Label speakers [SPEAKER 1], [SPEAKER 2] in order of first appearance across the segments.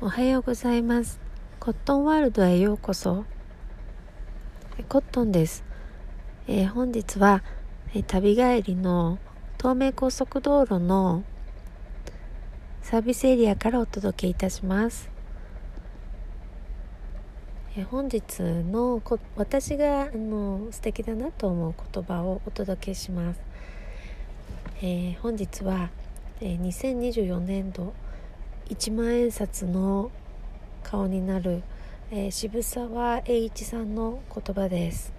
[SPEAKER 1] おはようございます。コットンワールドへようこそ。コットンです、えー、本日は、えー、旅帰りの東名高速道路のサービスエリアからお届けいたします。え本日のこ私があの素敵だなと思う言葉をお届けします、え、本日は、えー、2024年度一万円札の顔になる、えー、渋沢栄一さんの言葉です。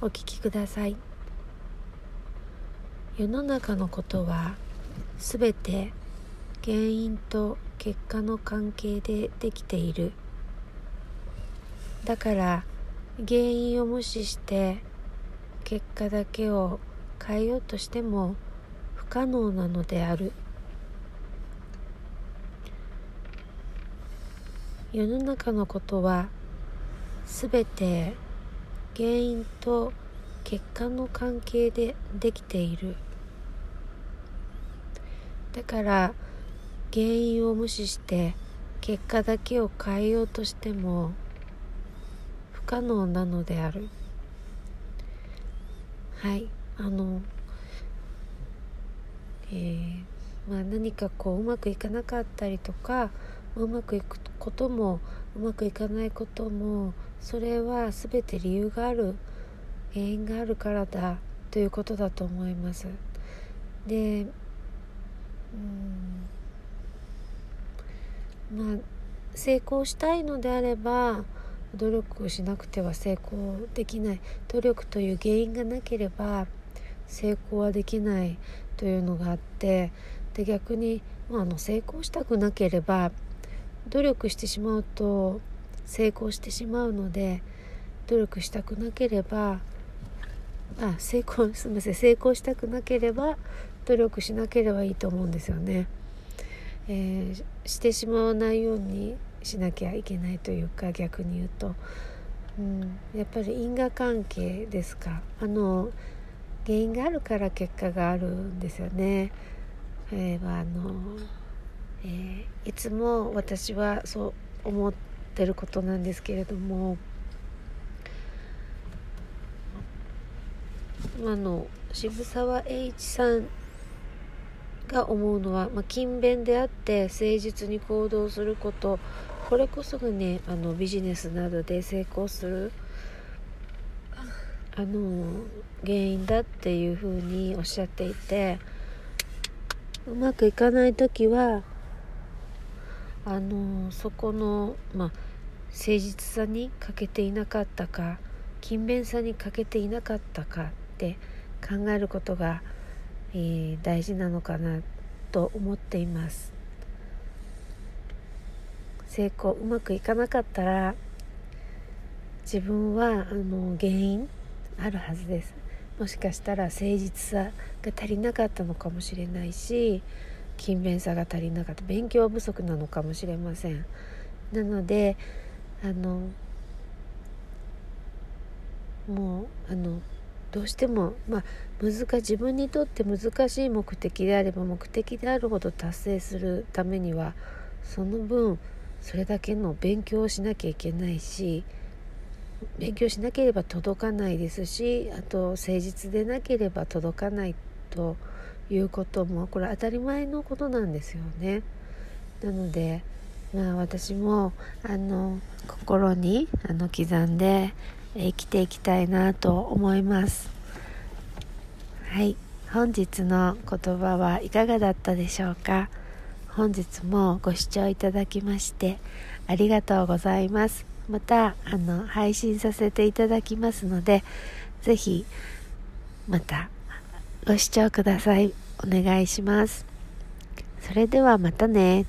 [SPEAKER 1] お聞きください。世の中のことはすべて原因と結果の関係でできている。だから原因を無視して結果だけを変えようとしても不可能なのである。世の中のことは全て原因と結果の関係でできている。だから原因を無視して結果だけを変えようとしても不可能なのである。はいあのえー、まあ何かこううまくいかなかったりとかうまくいくとこともうまくいかないこともそれは全て理由がある原因があるからだということだと思います。でうんまあ成功したいのであれば努力をしなくては成功できない努力という原因がなければ成功はできないというのがあってで逆に、まあ、あの成功したくなければ努力してしまうと成功してしまうので努力したくなければあ成功 すみません成功したくなければ努力しなければいいと思うんですよね。えー、してしまわないようにしなきゃいけないというか逆に言うと、うん、やっぱり因果関係ですかあの原因があるから結果があるんですよね。えー、あのえー、いつも私はそう思ってることなんですけれどもあの渋沢栄一さんが思うのは、まあ、勤勉であって誠実に行動することこれこそがねあのビジネスなどで成功するあの原因だっていうふうにおっしゃっていてうまくいかない時はあのそこの、まあ、誠実さに欠けていなかったか勤勉さに欠けていなかったかって考えることが、えー、大事なのかなと思っています。成功うまくいかなかったら自分はあの原因あるはずです。もしかしたら誠実さが足りなかったのかもしれないし勤勉さが足りなかった。勉強不足なのかもしれません。なのであのもうあのどうしても、まあ、難自分にとって難しい目的であれば目的であるほど達成するためにはその分それだけの勉強をしなきゃいけないし勉強しなければ届かないですしあと誠実でなければ届かないということもこれ当たり前のことなんですよね。なのでまあ私もあの心にあの刻んで生きていきたいなと思います。はい本日の言葉はいかがだったでしょうか？本日もご視聴いただきましてありがとうございますまたあの配信させていただきますので是非またご視聴ください。お願いします。それではまたね。